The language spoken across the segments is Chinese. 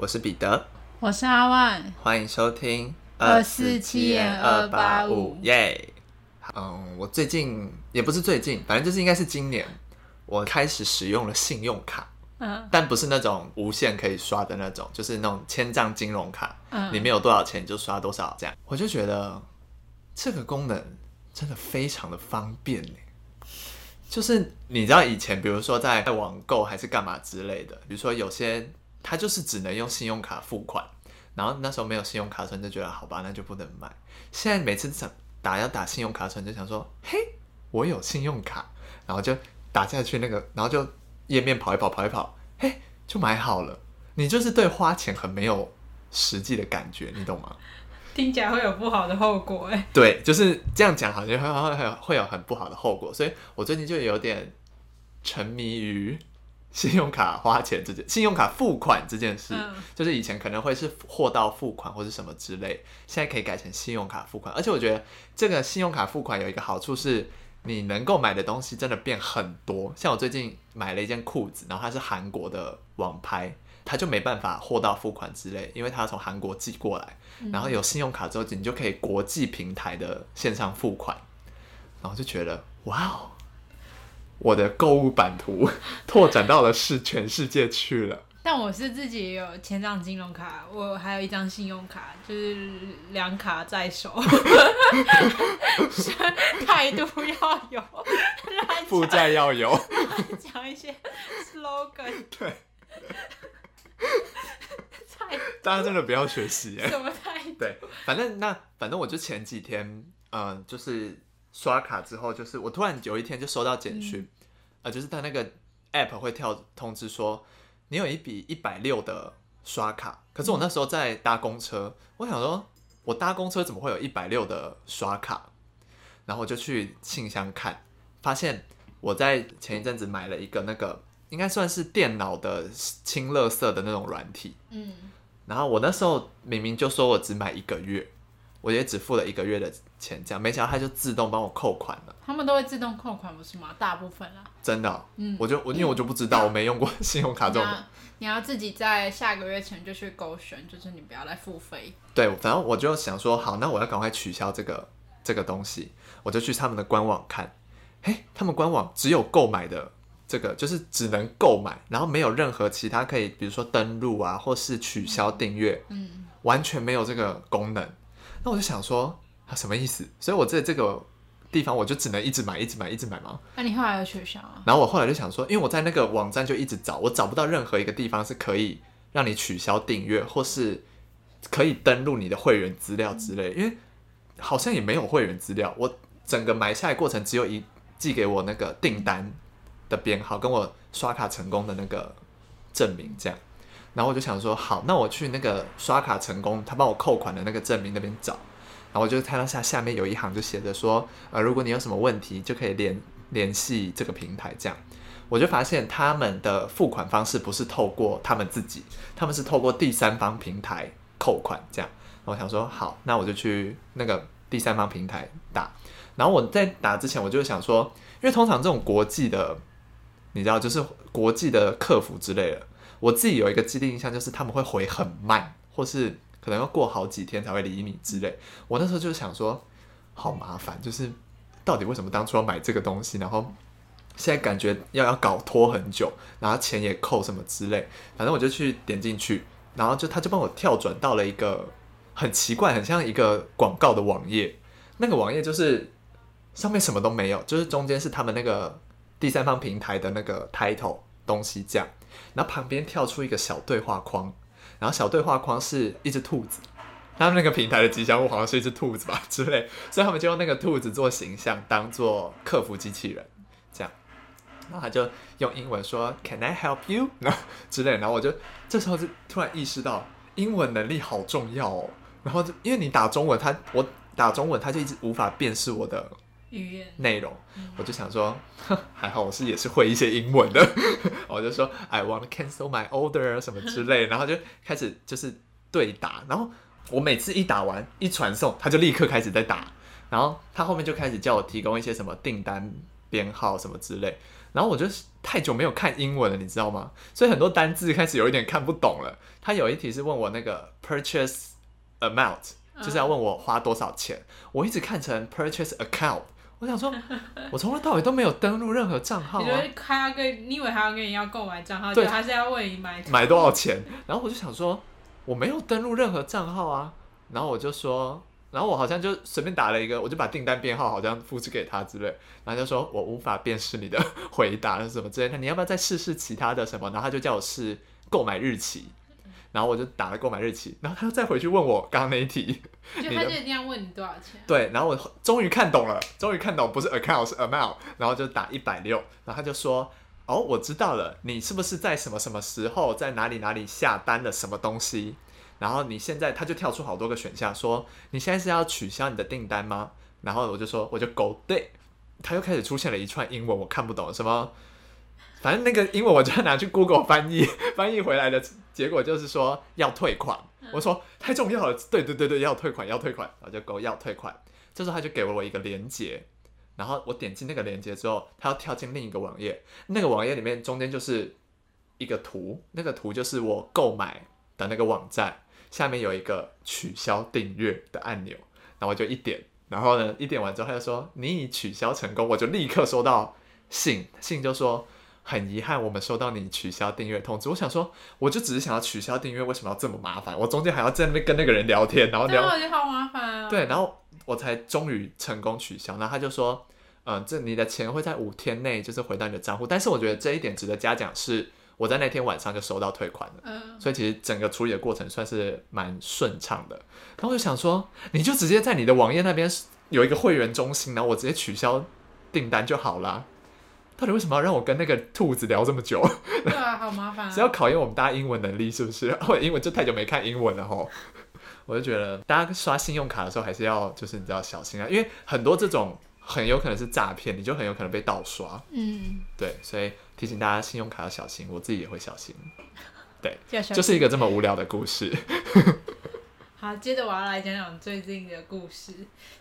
我是彼得，我是阿万，欢迎收听二四七二八五耶。嗯，我最近也不是最近，反正就是应该是今年，我开始使用了信用卡，嗯，但不是那种无限可以刷的那种，就是那种千账金融卡，嗯，里面有多少钱就刷多少这样。我就觉得这个功能真的非常的方便呢。就是你知道以前，比如说在网购还是干嘛之类的，比如说有些。他就是只能用信用卡付款，然后那时候没有信用卡的时候，你就觉得好吧，那就不能买。现在每次想打要打信用卡的时候，你就想说，嘿，我有信用卡，然后就打下去那个，然后就页面跑一跑，跑一跑，嘿，就买好了。你就是对花钱很没有实际的感觉，你懂吗？听起来会有不好的后果哎。对，就是这样讲，好像会会会会有很不好的后果，所以我最近就有点沉迷于。信用卡花钱这件，信用卡付款这件事，嗯、就是以前可能会是货到付款或是什么之类，现在可以改成信用卡付款。而且我觉得这个信用卡付款有一个好处是，你能够买的东西真的变很多。像我最近买了一件裤子，然后它是韩国的网拍，它就没办法货到付款之类，因为它要从韩国寄过来。然后有信用卡之后，你就可以国际平台的线上付款，然后就觉得哇哦。我的购物版图 拓展到了是全世界去了。但我是自己也有千张金融卡，我还有一张信用卡，就是两卡在手，态度要有，负债要有，讲一些 slogan。对，大家真的不要学习耶。什么态度？对，反正那反正我就前几天，嗯、呃，就是。刷卡之后，就是我突然有一天就收到简讯，啊、嗯呃，就是他那个 app 会跳通知说，你有一笔一百六的刷卡。可是我那时候在搭公车，嗯、我想说，我搭公车怎么会有一百六的刷卡？然后我就去信箱看，发现我在前一阵子买了一个那个应该算是电脑的清垃圾的那种软体，嗯，然后我那时候明明就说我只买一个月。我也只付了一个月的钱，这样没想到他就自动帮我扣款了。他们都会自动扣款，不是吗？大部分啦。真的、喔，嗯，我就我因为我就不知道，我没用过信用卡这种的。你要自己在下个月前就去勾选，就是你不要来付费。对，反正我就想说，好，那我要赶快取消这个这个东西，我就去他们的官网看。嘿，他们官网只有购买的这个，就是只能购买，然后没有任何其他可以，比如说登录啊，或是取消订阅，嗯，完全没有这个功能。那我就想说，啊，什么意思？所以我在这个地方，我就只能一直买，一直买，一直买吗？那你后来有取消啊？然后我后来就想说，因为我在那个网站就一直找，我找不到任何一个地方是可以让你取消订阅，或是可以登录你的会员资料之类，因为好像也没有会员资料。我整个买下来过程只有一寄给我那个订单的编号，跟我刷卡成功的那个证明，这样。然后我就想说，好，那我去那个刷卡成功，他帮我扣款的那个证明那边找。然后我就看到下下面有一行就写着说，呃，如果你有什么问题，就可以联联系这个平台。这样，我就发现他们的付款方式不是透过他们自己，他们是透过第三方平台扣款。这样，我想说，好，那我就去那个第三方平台打。然后我在打之前，我就想说，因为通常这种国际的，你知道，就是国际的客服之类的。我自己有一个既定印象，就是他们会回很慢，或是可能要过好几天才会理你之类。我那时候就想说，好麻烦，就是到底为什么当初要买这个东西，然后现在感觉要要搞拖很久，然后钱也扣什么之类。反正我就去点进去，然后就他就帮我跳转到了一个很奇怪、很像一个广告的网页。那个网页就是上面什么都没有，就是中间是他们那个第三方平台的那个 title 东西这样。然后旁边跳出一个小对话框，然后小对话框是一只兔子，他们那个平台的吉祥物好像是一只兔子吧之类，所以他们就用那个兔子做形象，当做客服机器人，这样，然后他就用英文说 “Can I help you？” 然后之类，然后我就这时候就突然意识到英文能力好重要哦，然后就因为你打中文，他我打中文，他就一直无法辨识我的。语言内容，我就想说，还好我是也是会一些英文的，我就说 I want to cancel my order 什么之类，然后就开始就是对打，然后我每次一打完一传送，他就立刻开始在打，然后他后面就开始叫我提供一些什么订单编号什么之类。然后我就太久没有看英文了，你知道吗？所以很多单字开始有一点看不懂了。他有一题是问我那个 purchase amount，就是要问我花多少钱，我一直看成 purchase account。我想说，我从头到尾都没有登录任何账号啊！你以为他要跟你以为他要跟你要购买账号？对，他是要问你买买多少钱。然后我就想说，我没有登录任何账号啊。然后我就说，然后我好像就随便打了一个，我就把订单编号好像复制给他之类。然后就说我无法辨识你的回答是什么之类的，你要不要再试试其他的什么？然后他就叫我试购买日期。然后我就打了购买日期，然后他又再回去问我刚刚那一题，就他就一定要问你多少钱。对，然后我终于看懂了，终于看懂不是 account 是 amount，然后就打一百六，然后他就说，哦，我知道了，你是不是在什么什么时候在哪里哪里下单了什么东西？然后你现在他就跳出好多个选项，说你现在是要取消你的订单吗？然后我就说我就勾对，他又开始出现了一串英文，我看不懂什么。反正那个英文我就要拿去 Google 翻译，翻译回来的结果就是说要退款。我说太重要了，对对对对，要退款要退款，然后就勾要退款。这时候他就给了我一个链接，然后我点击那个链接之后，他要跳进另一个网页，那个网页里面中间就是一个图，那个图就是我购买的那个网站，下面有一个取消订阅的按钮，然后我就一点，然后呢一点完之后他就说你已取消成功，我就立刻收到信，信就说。很遗憾，我们收到你取消订阅通知。我想说，我就只是想要取消订阅，为什么要这么麻烦？我中间还要在那边跟那个人聊天，然后聊，对，好麻烦啊。对，然后我才终于成功取消。然后他就说，嗯、呃，这你的钱会在五天内就是回到你的账户。但是我觉得这一点值得嘉奖，是我在那天晚上就收到退款了。嗯，所以其实整个处理的过程算是蛮顺畅的。然后我就想说，你就直接在你的网页那边有一个会员中心，然后我直接取消订单就好了。到底为什么要让我跟那个兔子聊这么久？对啊，好麻烦啊。是要考验我们大家英文能力是不是？我英文就太久没看英文了吼。我就觉得大家刷信用卡的时候还是要就是你知道小心啊，因为很多这种很有可能是诈骗，你就很有可能被盗刷。嗯，对，所以提醒大家信用卡要小心，我自己也会小心。对，就是一个这么无聊的故事。好，接着我要来讲讲最近的故事。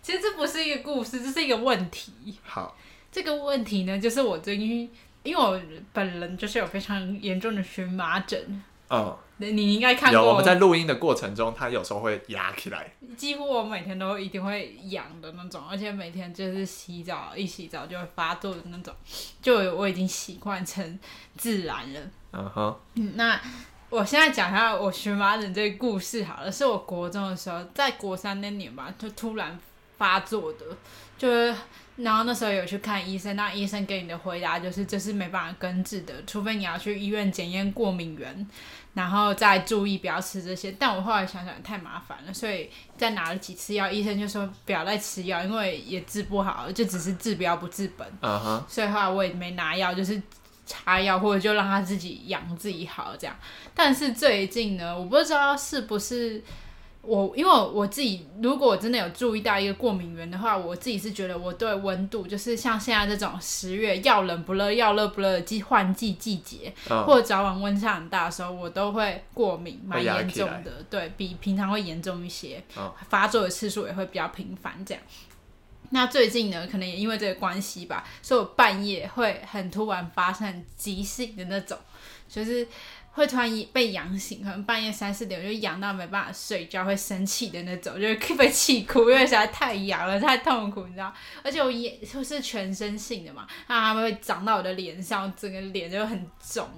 其实这不是一个故事，这是一个问题。好。这个问题呢，就是我最近，因为我本人就是有非常严重的荨麻疹。嗯，你应该看过。有，我们在录音的过程中，它有时候会压起来。几乎我每天都一定会痒的那种，而且每天就是洗澡，一洗澡就会发作的那种，就我已经习惯成自然了。嗯哼。那我现在讲一下我荨麻疹这个故事好了，是我国中的时候，在国三那年吧，就突然发作的，就是。然后那时候有去看医生，那医生给你的回答就是这是没办法根治的，除非你要去医院检验过敏源，然后再注意不要吃这些。但我后来想想太麻烦了，所以再拿了几次药，医生就说不要再吃药，因为也治不好，就只是治标不治本。Uh huh. 所以后来我也没拿药，就是擦药或者就让他自己养自己好这样。但是最近呢，我不知道是不是。我因为我自己，如果我真的有注意到一个过敏源的话，我自己是觉得我对温度，就是像现在这种十月要冷不热，要热不热的季换季季节，嗯、或者早晚温差很大的时候，我都会过敏，蛮严重的，对，比平常会严重一些，嗯、发作的次数也会比较频繁。这样，那最近呢，可能也因为这个关系吧，所以我半夜会很突然发生急性的那种，就是。会突然被痒醒，可能半夜三四点就痒到没办法睡觉，会生气的那种，就会被气哭，因为实在太痒了，太痛苦，你知道？而且我也就是全身性的嘛，那它们会长到我的脸上，整个脸就很肿，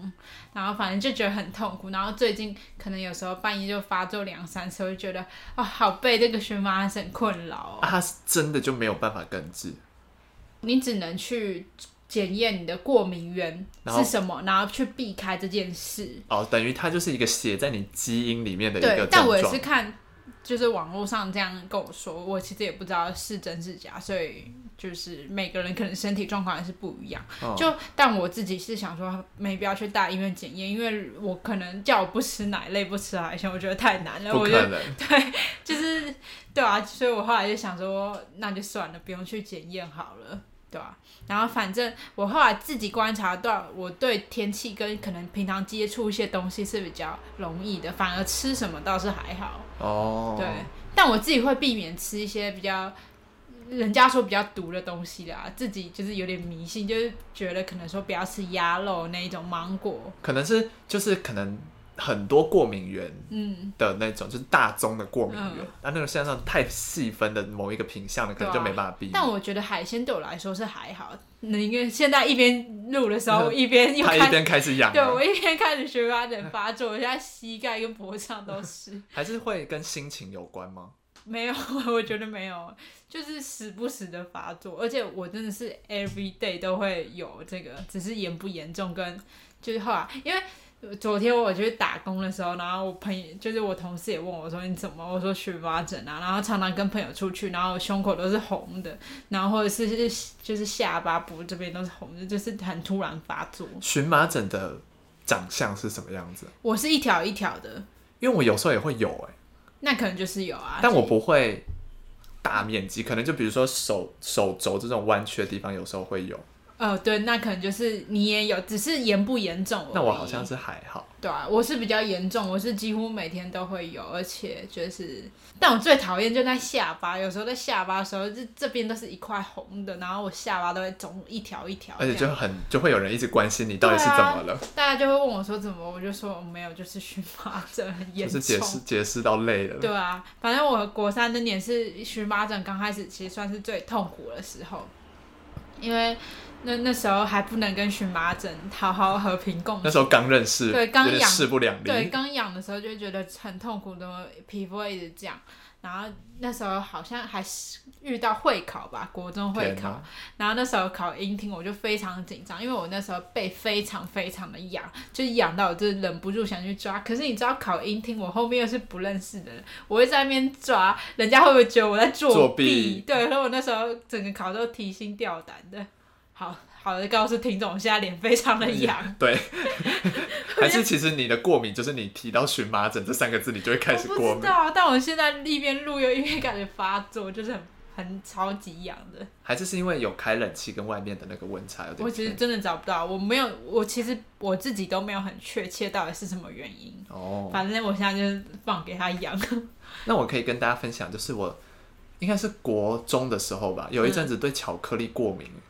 然后反正就觉得很痛苦。然后最近可能有时候半夜就发作两三次，我就觉得、哦，好被这个荨麻疹困扰哦。啊，它是真的就没有办法根治？你只能去。检验你的过敏源是什么，然后，去避开这件事。哦，等于它就是一个写在你基因里面的一个。对，但我也是看，就是网络上这样跟我说，我其实也不知道是真是假，所以就是每个人可能身体状况还是不一样。哦、就但我自己是想说，没必要去大医院检验，因为我可能叫我不吃奶类、不吃海鲜，我觉得太难了。不可能。我 就对，就是对啊，所以我后来就想说，那就算了，不用去检验好了。对啊，然后反正我后来自己观察到，我对天气跟可能平常接触一些东西是比较容易的，反而吃什么倒是还好。哦。对，但我自己会避免吃一些比较人家说比较毒的东西啦，自己就是有点迷信，就是觉得可能说不要吃鸭肉那一种芒果，可能是就是可能。很多过敏源嗯的那种，嗯、就是大宗的过敏源，那、嗯、那个身上太细分的某一个品相的，可能就没办法避免。但我觉得海鲜对我来说是还好，因为现在一边录的时候，一边又开一边开始痒，对我一边开始荨麻疹发作，我现在膝盖跟脖子上都是。还是会跟心情有关吗？没有，我觉得没有，就是时不时的发作，而且我真的是 every day 都会有这个，只是严不严重跟就是后来因为。昨天我去打工的时候，然后我朋友就是我同事也问我说，你怎么？我说荨麻疹啊，然后常常跟朋友出去，然后胸口都是红的，然后或者是就是下巴部这边都是红的，就是很突然发作。荨麻疹的长相是什么样子？我是一条一条的，因为我有时候也会有哎、欸，那可能就是有啊，但我不会大面积，可能就比如说手手肘这种弯曲的地方，有时候会有。哦，对，那可能就是你也有，只是严不严重。那我好像是还好。对啊，我是比较严重，我是几乎每天都会有，而且就是，但我最讨厌就在下巴，有时候在下巴的时候，这这边都是一块红的，然后我下巴都会肿一条一条。而且就很就会有人一直关心你到底是怎么了，啊、大家就会问我说怎么，我就说我没有，就是荨麻疹很严重。就是解释解释到累了。对啊，反正我国三那年是荨麻疹刚开始，其实算是最痛苦的时候，因为。那那时候还不能跟荨麻疹好好和平共处。那时候刚认识，对，刚养，势不两立。对，刚养的时候就觉得很痛苦的，皮肤会一直这样。然后那时候好像还是遇到会考吧，国中会考。然后那时候考英听，我就非常紧张，因为我那时候背非常非常的痒，就是痒到我就忍不住想去抓。可是你知道考英听，我后面又是不认识的人，我会在那边抓，人家会不会觉得我在作弊？作弊。对，所以我那时候整个考都提心吊胆的。好好的告诉听众，我现在脸非常的痒。对，还是其实你的过敏就是你提到荨麻疹这三个字，你就会开始过敏。我不知道，但我现在一边录又一边感觉发作，就是很很超级痒的。还是是因为有开冷气跟外面的那个温差有点。我其实真的找不到，我没有，我其实我自己都没有很确切到底是什么原因。哦。反正我现在就是放给他痒。那我可以跟大家分享，就是我应该是国中的时候吧，有一阵子对巧克力过敏。嗯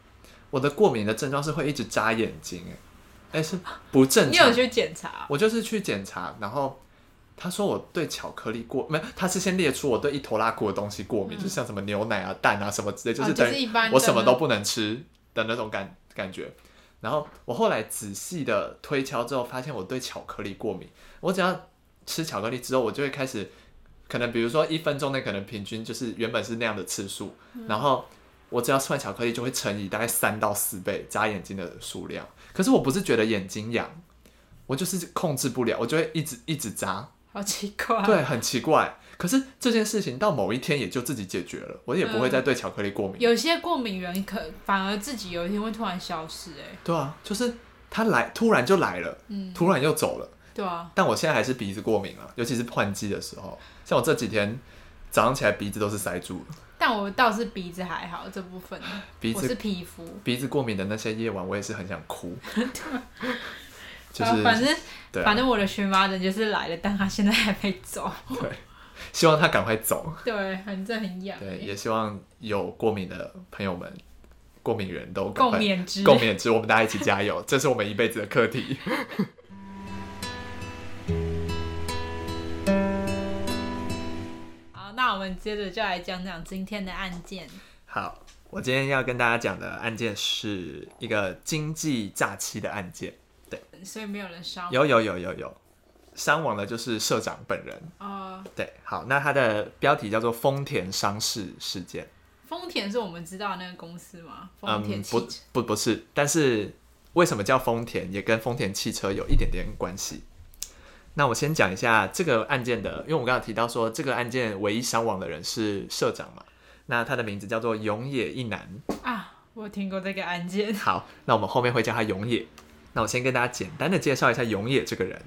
我的过敏的症状是会一直扎眼睛，哎，但是不正常。你有去检查？我就是去检查，然后他说我对巧克力过，没有，他是先列出我对一坨拉过的东西过敏，嗯、就像什么牛奶啊、蛋啊什么之类，就是等于我什么都不能吃的那种感感觉。然后我后来仔细的推敲之后，发现我对巧克力过敏。我只要吃巧克力之后，我就会开始，可能比如说一分钟内可能平均就是原本是那样的次数，嗯、然后。我只要吃完巧克力，就会乘以大概三到四倍眨眼睛的数量。可是我不是觉得眼睛痒，我就是控制不了，我就会一直一直眨。好奇怪。对，很奇怪。可是这件事情到某一天也就自己解决了，我也不会再对巧克力过敏。嗯、有些过敏源可反而自己有一天会突然消失，哎。对啊，就是它来突然就来了，嗯，突然又走了。对啊。但我现在还是鼻子过敏了，尤其是换季的时候，像我这几天早上起来鼻子都是塞住了。但我倒是鼻子还好，这部分鼻子我是皮肤鼻子过敏的那些夜晚，我也是很想哭。就是反正、啊、反正我的荨麻疹就是来了，但他现在还没走。对，希望他赶快走。对，反正很痒。对，也希望有过敏的朋友们，过敏人都共勉之，共勉之，我们大家一起加油，这是我们一辈子的课题。那我们接着就来讲讲今天的案件。好，我今天要跟大家讲的案件是一个经济诈欺的案件。对，所以没有人伤。有有有有有，伤亡的就是社长本人。哦。对，好，那他的标题叫做丰田商事事件。丰田是我们知道的那个公司吗？丰田汽车。嗯，不不不是，但是为什么叫丰田，也跟丰田汽车有一点点关系。那我先讲一下这个案件的，因为我刚刚提到说这个案件唯一伤亡的人是社长嘛，那他的名字叫做永野一男啊，我听过这个案件。好，那我们后面会叫他永野。那我先跟大家简单的介绍一下永野这个人。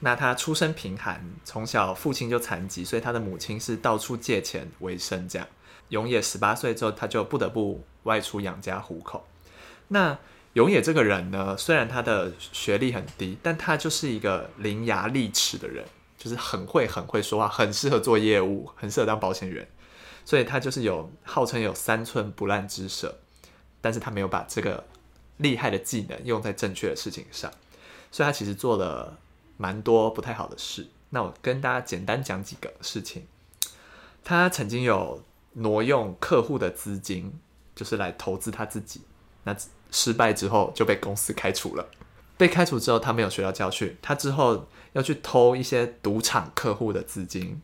那他出身贫寒，从小父亲就残疾，所以他的母亲是到处借钱为生。这样，永野十八岁之后，他就不得不外出养家糊口。那永野这个人呢，虽然他的学历很低，但他就是一个伶牙俐齿的人，就是很会很会说话，很适合做业务，很适合当保险员。所以他就是有号称有三寸不烂之舌，但是他没有把这个厉害的技能用在正确的事情上，所以他其实做了蛮多不太好的事。那我跟大家简单讲几个事情，他曾经有挪用客户的资金，就是来投资他自己，那失败之后就被公司开除了。被开除之后，他没有学到教训，他之后要去偷一些赌场客户的资金，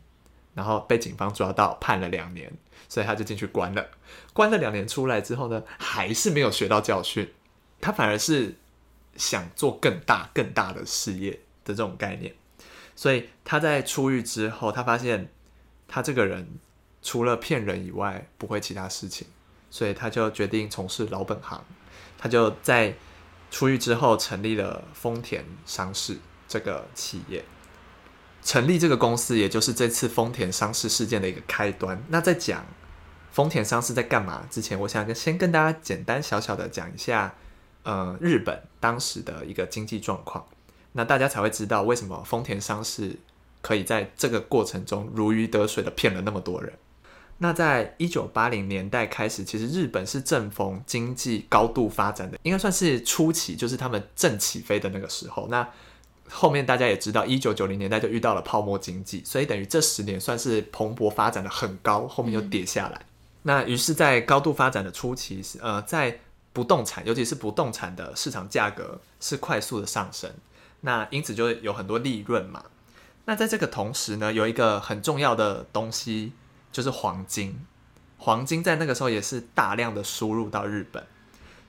然后被警方抓到，判了两年，所以他就进去关了。关了两年出来之后呢，还是没有学到教训，他反而是想做更大更大的事业的这种概念，所以他在出狱之后，他发现他这个人除了骗人以外不会其他事情，所以他就决定从事老本行，他就在。出狱之后，成立了丰田商事这个企业。成立这个公司，也就是这次丰田商事事件的一个开端。那在讲丰田商事在干嘛之前，我想先跟大家简单小小的讲一下，呃，日本当时的一个经济状况。那大家才会知道为什么丰田商事可以在这个过程中如鱼得水的骗了那么多人。那在一九八零年代开始，其实日本是正逢经济高度发展的，应该算是初期，就是他们正起飞的那个时候。那后面大家也知道，一九九零年代就遇到了泡沫经济，所以等于这十年算是蓬勃发展的很高，后面又跌下来。那于是，在高度发展的初期，呃，在不动产，尤其是不动产的市场价格是快速的上升，那因此就有很多利润嘛。那在这个同时呢，有一个很重要的东西。就是黄金，黄金在那个时候也是大量的输入到日本，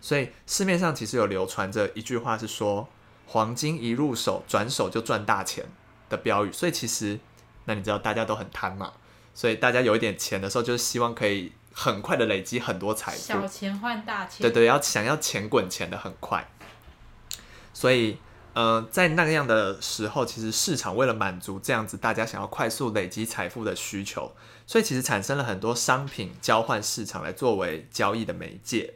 所以市面上其实有流传着一句话是说，黄金一入手，转手就赚大钱的标语。所以其实，那你知道大家都很贪嘛，所以大家有一点钱的时候，就是希望可以很快的累积很多财富，小钱换大钱，对对，要想要钱滚钱的很快，所以。呃，在那个样的时候，其实市场为了满足这样子大家想要快速累积财富的需求，所以其实产生了很多商品交换市场来作为交易的媒介。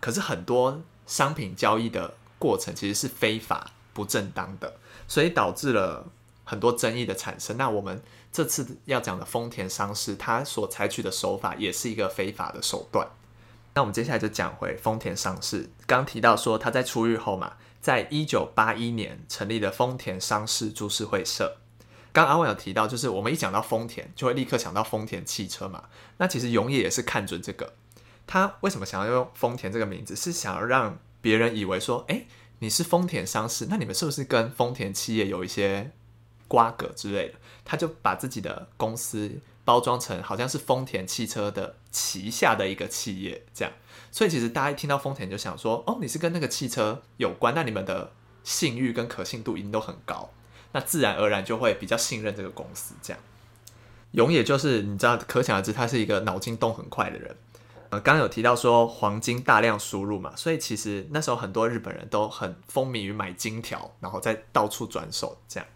可是很多商品交易的过程其实是非法不正当的，所以导致了很多争议的产生。那我们这次要讲的丰田商事，它所采取的手法也是一个非法的手段。那我们接下来就讲回丰田商事，刚提到说他在出狱后嘛。在一九八一年成立的丰田商事株式会社。刚阿万有提到，就是我们一讲到丰田，就会立刻想到丰田汽车嘛。那其实永野也是看准这个，他为什么想要用丰田这个名字，是想要让别人以为说，哎，你是丰田商事，那你们是不是跟丰田企业有一些瓜葛之类的？他就把自己的公司包装成好像是丰田汽车的旗下的一个企业这样。所以其实大家一听到丰田就想说，哦，你是跟那个汽车有关，那你们的信誉跟可信度一定都很高，那自然而然就会比较信任这个公司。这样，永野就是你知道，可想而知，他是一个脑筋动很快的人。呃，刚刚有提到说黄金大量输入嘛，所以其实那时候很多日本人都很风靡于买金条，然后再到处转手这样。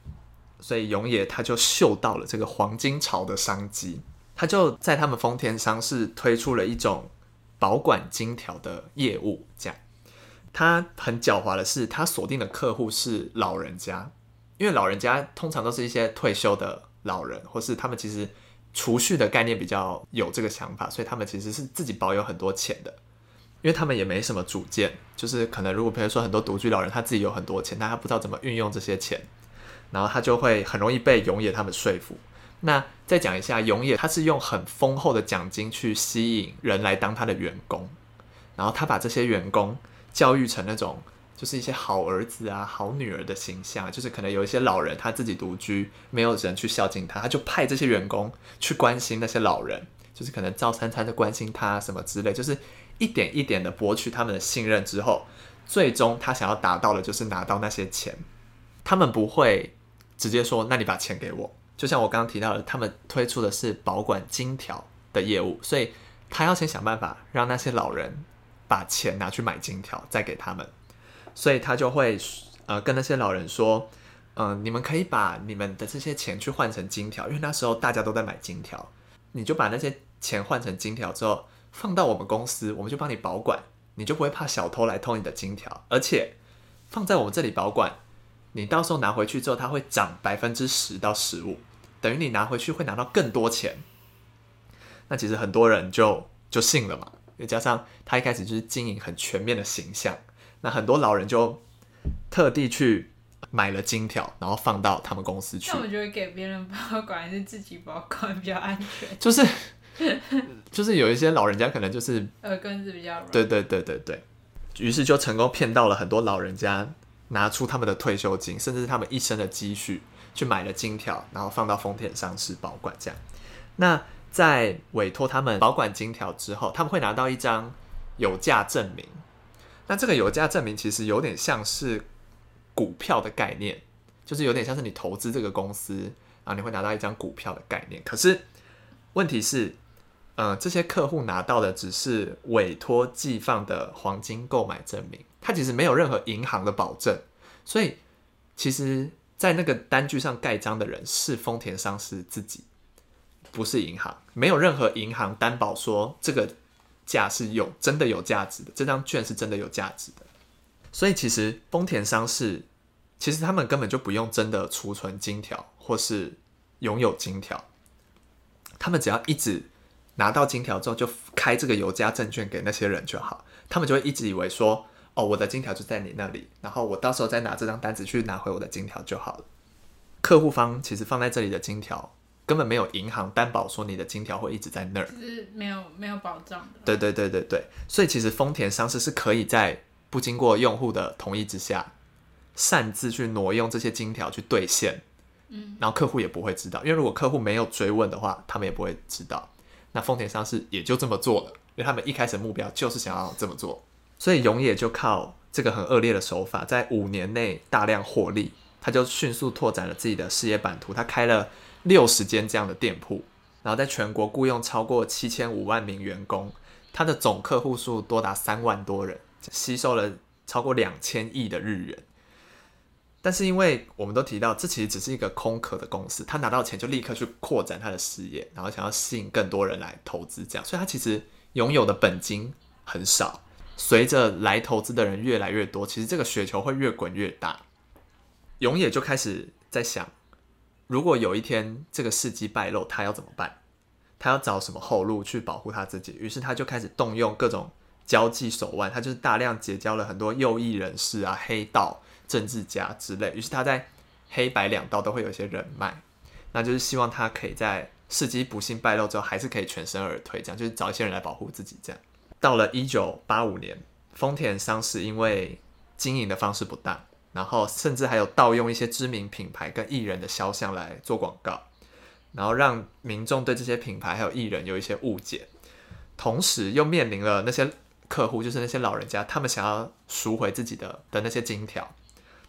所以永野他就嗅到了这个黄金潮的商机，他就在他们丰田商事推出了一种。保管金条的业务，这样，他很狡猾的是，他锁定的客户是老人家，因为老人家通常都是一些退休的老人，或是他们其实储蓄的概念比较有这个想法，所以他们其实是自己保有很多钱的，因为他们也没什么主见，就是可能如果比如说很多独居老人，他自己有很多钱，但他不知道怎么运用这些钱，然后他就会很容易被永野他们说服。那再讲一下，永野他是用很丰厚的奖金去吸引人来当他的员工，然后他把这些员工教育成那种就是一些好儿子啊、好女儿的形象，就是可能有一些老人他自己独居，没有人去孝敬他，他就派这些员工去关心那些老人，就是可能照三餐的关心他什么之类，就是一点一点的博取他们的信任之后，最终他想要达到的就是拿到那些钱，他们不会直接说，那你把钱给我。就像我刚刚提到的，他们推出的是保管金条的业务，所以他要先想办法让那些老人把钱拿去买金条，再给他们。所以他就会呃跟那些老人说，嗯、你们可以把你们的这些钱去换成金条，因为那时候大家都在买金条，你就把那些钱换成金条之后放到我们公司，我们就帮你保管，你就不会怕小偷来偷你的金条，而且放在我们这里保管，你到时候拿回去之后，它会涨百分之十到十五。等于你拿回去会拿到更多钱，那其实很多人就就信了嘛，又加上他一开始就是经营很全面的形象，那很多老人就特地去买了金条，然后放到他们公司去。那我觉得给别人保管还是自己保管比较安全。就是 就是有一些老人家可能就是耳根子比较软。对对对对对，于是就成功骗到了很多老人家，拿出他们的退休金，甚至是他们一生的积蓄，去买了金条，然后放到丰田上市保管。这样，那在委托他们保管金条之后，他们会拿到一张有价证明。那这个有价证明其实有点像是股票的概念，就是有点像是你投资这个公司，然后你会拿到一张股票的概念。可是问题是，呃，这些客户拿到的只是委托寄放的黄金购买证明。它其实没有任何银行的保证，所以其实，在那个单据上盖章的人是丰田商事自己，不是银行，没有任何银行担保说这个价是有真的有价值的，这张券是真的有价值的。所以其实丰田商事其实他们根本就不用真的储存金条或是拥有金条，他们只要一直拿到金条之后就开这个油价证券给那些人就好，他们就会一直以为说。哦，我的金条就在你那里，然后我到时候再拿这张单子去拿回我的金条就好了。客户方其实放在这里的金条根本没有银行担保说你的金条会一直在那儿，是没有没有保障的。对对对对对，所以其实丰田商事是可以在不经过用户的同意之下，擅自去挪用这些金条去兑现，嗯，然后客户也不会知道，因为如果客户没有追问的话，他们也不会知道。那丰田商事也就这么做了，因为他们一开始目标就是想要这么做。所以永野就靠这个很恶劣的手法，在五年内大量获利，他就迅速拓展了自己的事业版图。他开了六十间这样的店铺，然后在全国雇佣超过七千五万名员工，他的总客户数多达三万多人，吸收了超过两千亿的日元。但是因为我们都提到，这其实只是一个空壳的公司，他拿到钱就立刻去扩展他的事业，然后想要吸引更多人来投资，这样，所以他其实拥有的本金很少。随着来投资的人越来越多，其实这个雪球会越滚越大。永野就开始在想，如果有一天这个事迹败露，他要怎么办？他要找什么后路去保护他自己？于是他就开始动用各种交际手腕，他就是大量结交了很多右翼人士啊、黑道政治家之类。于是他在黑白两道都会有一些人脉，那就是希望他可以在事迹不幸败露之后，还是可以全身而退，这样就是找一些人来保护自己，这样。到了一九八五年，丰田商事因为经营的方式不当，然后甚至还有盗用一些知名品牌跟艺人的肖像来做广告，然后让民众对这些品牌还有艺人有一些误解，同时又面临了那些客户，就是那些老人家，他们想要赎回自己的的那些金条，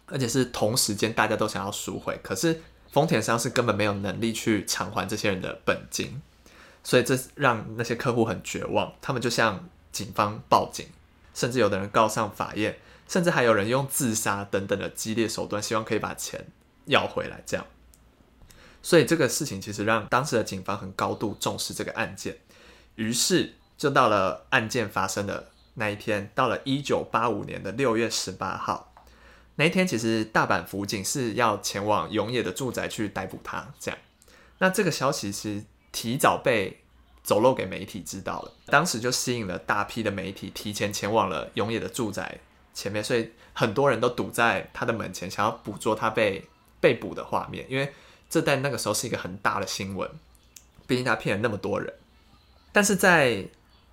而且是同时间大家都想要赎回，可是丰田商是根本没有能力去偿还这些人的本金，所以这让那些客户很绝望，他们就向。警方报警，甚至有的人告上法院，甚至还有人用自杀等等的激烈手段，希望可以把钱要回来。这样，所以这个事情其实让当时的警方很高度重视这个案件。于是，就到了案件发生的那一天，到了一九八五年的六月十八号那一天，其实大阪府警是要前往永野的住宅去逮捕他。这样，那这个消息是提早被。走漏给媒体知道了，当时就吸引了大批的媒体提前前往了永野的住宅前面，所以很多人都堵在他的门前，想要捕捉他被被捕的画面，因为这在那个时候是一个很大的新闻，毕竟他骗了那么多人。但是在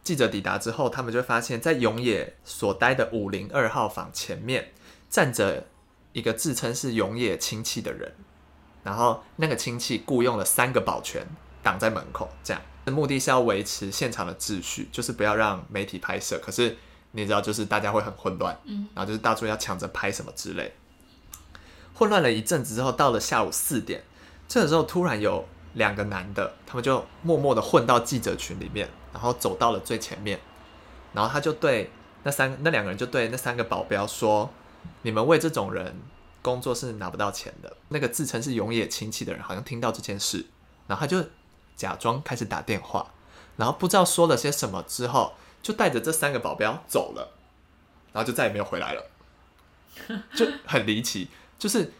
记者抵达之后，他们就发现，在永野所待的五零二号房前面站着一个自称是永野亲戚的人，然后那个亲戚雇佣了三个保全挡在门口，这样。目的是要维持现场的秩序，就是不要让媒体拍摄。可是你知道，就是大家会很混乱，嗯，然后就是大众要抢着拍什么之类。混乱了一阵子之后，到了下午四点，这个时候突然有两个男的，他们就默默的混到记者群里面，然后走到了最前面，然后他就对那三那两个人就对那三个保镖说：“你们为这种人工作是拿不到钱的。”那个自称是永野亲戚的人好像听到这件事，然后他就。假装开始打电话，然后不知道说了些什么之后，就带着这三个保镖走了，然后就再也没有回来了，就很离奇。就是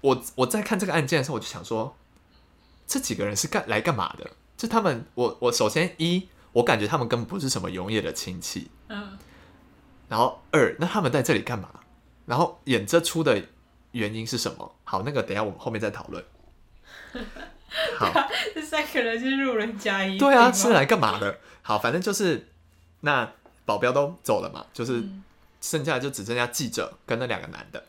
我我在看这个案件的时候，我就想说，这几个人是干来干嘛的？就他们，我我首先一，我感觉他们根本不是什么永野的亲戚。嗯。然后二，那他们在这里干嘛？然后演这出的原因是什么？好，那个等一下我们后面再讨论。好，这三个人是路人甲乙。对啊，是来干嘛的？好，反正就是那保镖都走了嘛，就是剩下的就只剩下记者跟那两个男的。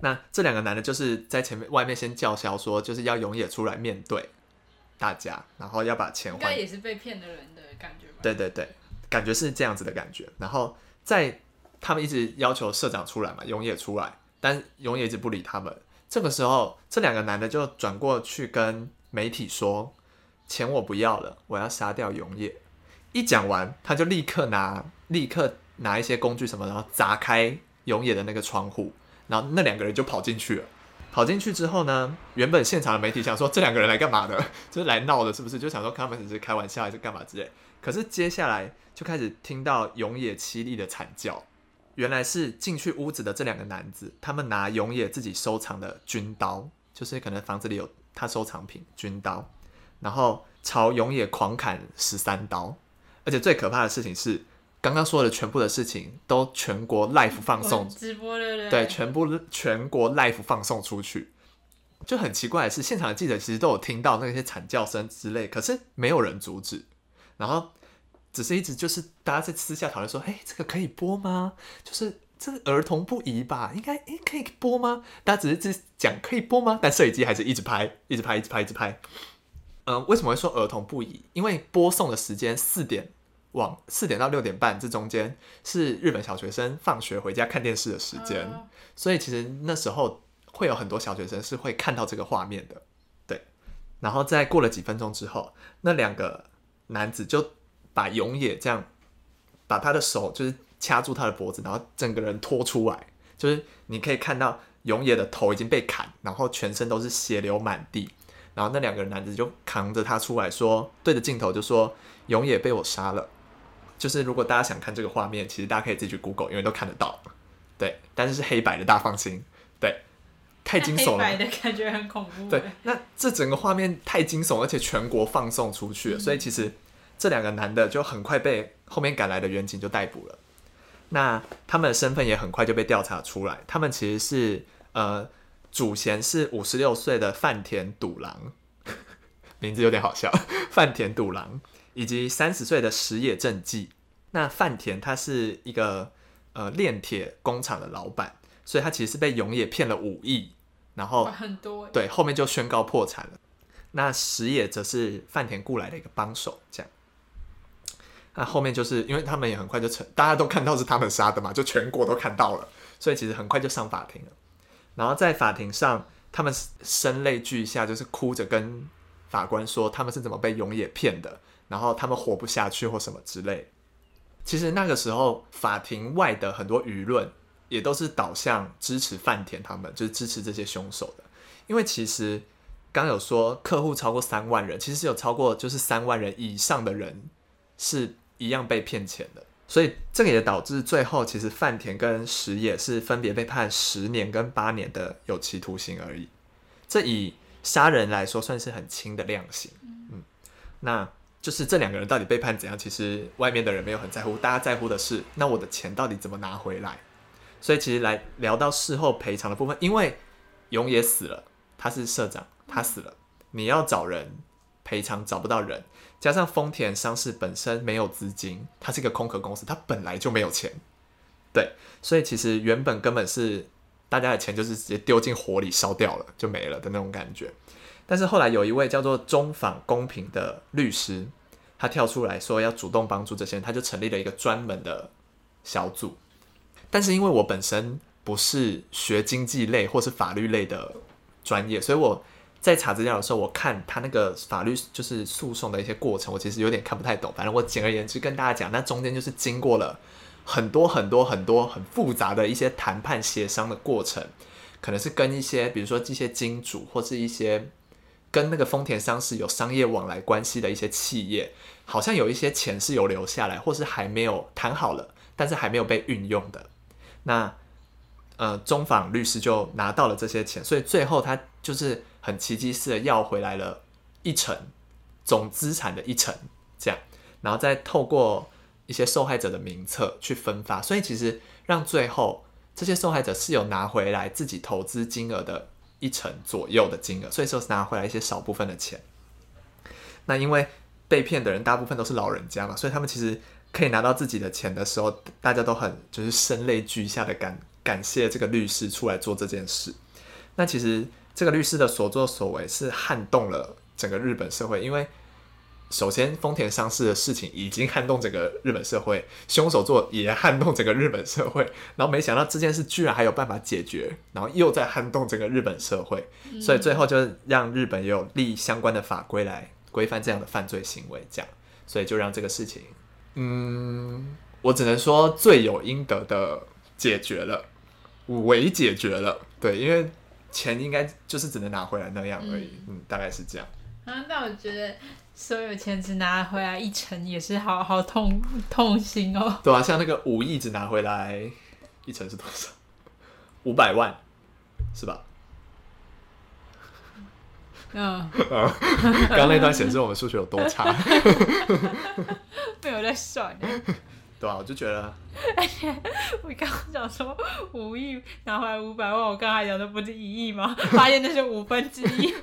那这两个男的，就是在前面外面先叫嚣说，就是要永野出来面对大家，然后要把钱还。应该也是被骗的人的感觉吧？对对对，感觉是这样子的感觉。然后在他们一直要求社长出来嘛，永野出来，但永野一直不理他们。这个时候，这两个男的就转过去跟媒体说：“钱我不要了，我要杀掉永野。”一讲完，他就立刻拿立刻拿一些工具什么，然后砸开永野的那个窗户。然后那两个人就跑进去了，跑进去之后呢，原本现场的媒体想说这两个人来干嘛的？就是来闹的，是不是？就想说他们只是开玩笑还是干嘛之类。可是接下来就开始听到永野凄厉的惨叫，原来是进去屋子的这两个男子，他们拿永野自己收藏的军刀，就是可能房子里有他收藏品军刀，然后朝永野狂砍十三刀，而且最可怕的事情是。刚刚说的全部的事情都全国 live 放送直播对对，对，全部全国 live 放送出去，就很奇怪的是，现场的记者其实都有听到那些惨叫声之类，可是没有人阻止，然后只是一直就是大家在私下讨论说，哎，这个可以播吗？就是这个儿童不宜吧？应该哎可以播吗？大家只是只讲可以播吗？但摄影机还是一直拍，一直拍，一直拍，一直拍。嗯、呃，为什么会说儿童不宜？因为播送的时间四点。往四点到六点半这中间是日本小学生放学回家看电视的时间，嗯，所以其实那时候会有很多小学生是会看到这个画面的，对。然后在过了几分钟之后，那两个男子就把永野这样把他的手就是掐住他的脖子，然后整个人拖出来，就是你可以看到永野的头已经被砍，然后全身都是血流满地，然后那两个男子就扛着他出来说，对着镜头就说永野被我杀了。就是如果大家想看这个画面，其实大家可以自己去 Google，因为都看得到。对，但是是黑白的，大家放心。对，太惊悚了。黑白的感觉很恐怖。对，那这整个画面太惊悚，而且全国放送出去了，嗯、所以其实这两个男的就很快被后面赶来的远警就逮捕了。那他们的身份也很快就被调查出来，他们其实是呃，主嫌是五十六岁的饭田笃郎，名字有点好笑，饭田笃郎。以及三十岁的石野正纪，那饭田他是一个呃炼铁工厂的老板，所以他其实是被永野骗了五亿，然后很多对，后面就宣告破产了。那石野则是饭田雇来的一个帮手，这样。那后面就是因为他们也很快就成，大家都看到是他们杀的嘛，就全国都看到了，所以其实很快就上法庭了。然后在法庭上，他们声泪俱下，就是哭着跟法官说他们是怎么被永野骗的。然后他们活不下去或什么之类，其实那个时候法庭外的很多舆论也都是导向支持饭田他们，就是支持这些凶手的。因为其实刚有说客户超过三万人，其实有超过就是三万人以上的人是一样被骗钱的，所以这个也导致最后其实饭田跟石野是分别被判十年跟八年的有期徒刑而已。这以杀人来说算是很轻的量刑，嗯，那。就是这两个人到底被判怎样？其实外面的人没有很在乎，大家在乎的是那我的钱到底怎么拿回来。所以其实来聊到事后赔偿的部分，因为永野死了，他是社长，他死了，你要找人赔偿找不到人，加上丰田商事本身没有资金，它是一个空壳公司，它本来就没有钱，对，所以其实原本根本是大家的钱就是直接丢进火里烧掉了就没了的那种感觉。但是后来有一位叫做中访公平的律师，他跳出来说要主动帮助这些人，他就成立了一个专门的小组。但是因为我本身不是学经济类或是法律类的专业，所以我在查资料的时候，我看他那个法律就是诉讼的一些过程，我其实有点看不太懂。反正我简而言之跟大家讲，那中间就是经过了很多很多很多很复杂的一些谈判协商的过程，可能是跟一些比如说这些金主或是一些。跟那个丰田商事有商业往来关系的一些企业，好像有一些钱是有留下来，或是还没有谈好了，但是还没有被运用的。那呃，中访律师就拿到了这些钱，所以最后他就是很奇迹似的要回来了一成，总资产的一成，这样，然后再透过一些受害者的名册去分发，所以其实让最后这些受害者是有拿回来自己投资金额的一成左右的金额，所以说是拿回来一些少部分的钱。那因为被骗的人大部分都是老人家嘛，所以他们其实可以拿到自己的钱的时候，大家都很就是声泪俱下的感感谢这个律师出来做这件事。那其实这个律师的所作所为是撼动了整个日本社会，因为首先丰田上市的事情已经撼动整个日本社会，凶手做也撼动整个日本社会，然后没想到这件事居然还有办法解决，然后又在撼动整个日本社会，所以最后就让日本也有立相关的法规来规范这样的犯罪行为，这样，所以就让这个事情，嗯，我只能说罪有应得的解决了，伪解决了，对，因为钱应该就是只能拿回来那样而已，嗯，嗯，大概是这样。啊，但我觉得所有钱只拿回来一成也是好好痛痛心哦。对啊，像那个五亿只拿回来一成是多少？五百万，是吧？嗯。刚刚那段显示我们数学有多差。没有在算。对啊，我就觉得。而且我刚刚讲说五亿拿回来五百万，我刚才讲的不是一亿吗？发现那是五分之一。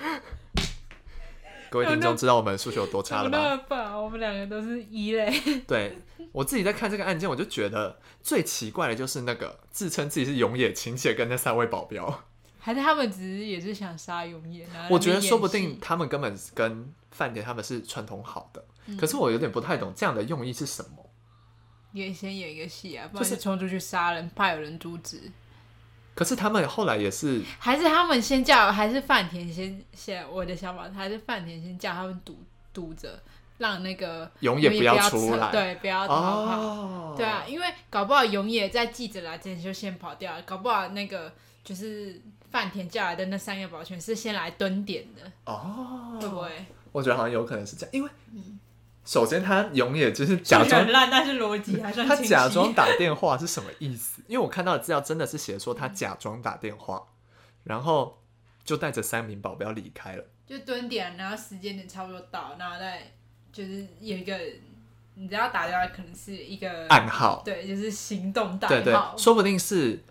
各位听众知道我们数学有多差了吗？我们两个都是一类。对，我自己在看这个案件，我就觉得最奇怪的就是那个自称自己是永野晴切跟那三位保镖，还是他们只是也是想杀永野？我觉得说不定他们根本跟饭店他们是串通好的，嗯、可是我有点不太懂这样的用意是什么？也先演一个戏啊，不是冲出去杀人，怕有人阻止。可是他们后来也是，还是他们先叫，还是饭田先先？我的想法还是饭田先叫他们堵堵着，让那个永野不要出来，对，不要逃跑。哦、对啊，因为搞不好永野在记者来之前就先跑掉了，搞不好那个就是饭田叫来的那三个保全是先来蹲点的哦，会不会？我觉得好像有可能是这样，因为。嗯首先，他永远就是假装烂，但是逻辑还算。他假装打电话是什么意思？因为我看到的资料真的是写说他假装打电话，然后就带着三名保镖离开了。就蹲点，然后时间点差不多到，然后再就是有一个，你知道打电话，可能是一个暗号，对，就是行动代号。对对，说不定是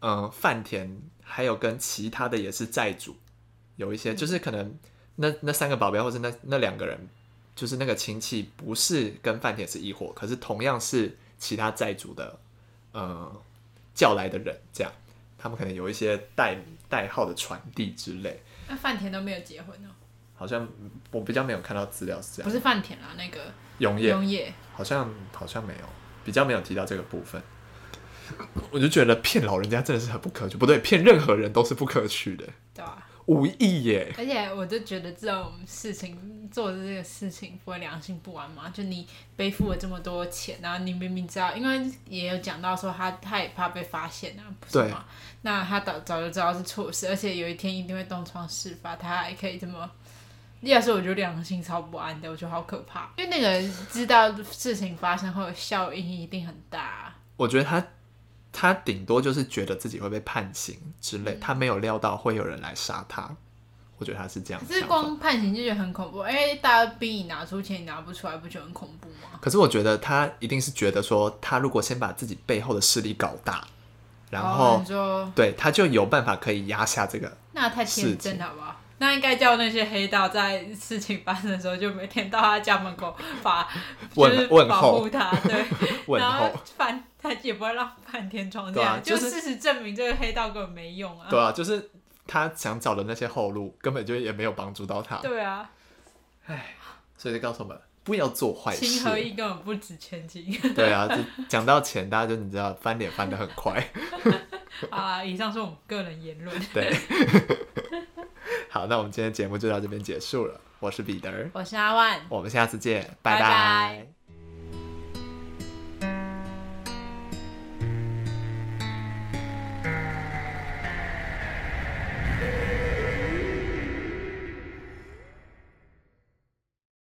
嗯饭田，还有跟其他的也是债主，有一些就是可能那那三个保镖或者那那两个人。就是那个亲戚不是跟饭田是一伙，可是同样是其他债主的，呃，叫来的人，这样他们可能有一些代代号的传递之类。那饭田都没有结婚哦？好像我比较没有看到资料是这样。不是饭田啊，那个永业永业好像好像没有，比较没有提到这个部分。我就觉得骗老人家真的是很不可取，不对，骗任何人都是不可取的。对啊。五亿耶！而且我就觉得这种事情做的这个事情不会良心不安吗？就你背负了这么多钱，然后你明明知道，因为也有讲到说他他也怕被发现啊，不是吗？那他早早就知道是错事，而且有一天一定会东窗事发，他还可以这么，要是我觉得良心超不安的，我觉得好可怕。因为那个人知道事情发生后效应一定很大啊。我觉得他。他顶多就是觉得自己会被判刑之类，他没有料到会有人来杀他。我觉得他是这样。可是光判刑就觉得很恐怖，哎、欸，大家逼你拿出钱，你拿不出来，不觉得很恐怖吗？可是我觉得他一定是觉得说，他如果先把自己背后的势力搞大，然后、哦、对，他就有办法可以压下这个。那太天真了好不好？那应该叫那些黑道在事情发生的时候，就每天到他家门口把 就是保护他，对，然后翻他也不会让饭田闯进来，就事实证明这个黑道根本没用啊。对啊，就是他想找的那些后路，根本就也没有帮助到他。对啊，唉，所以就告诉我们不要做坏事。情和义根本不值千金。对啊，就讲到钱，大家就你知道翻脸翻的很快。啊，以上是我们个人言论。对。好，那我们今天节目就到这边结束了。我是彼得，我是阿万，我们下次见，拜拜。拜拜。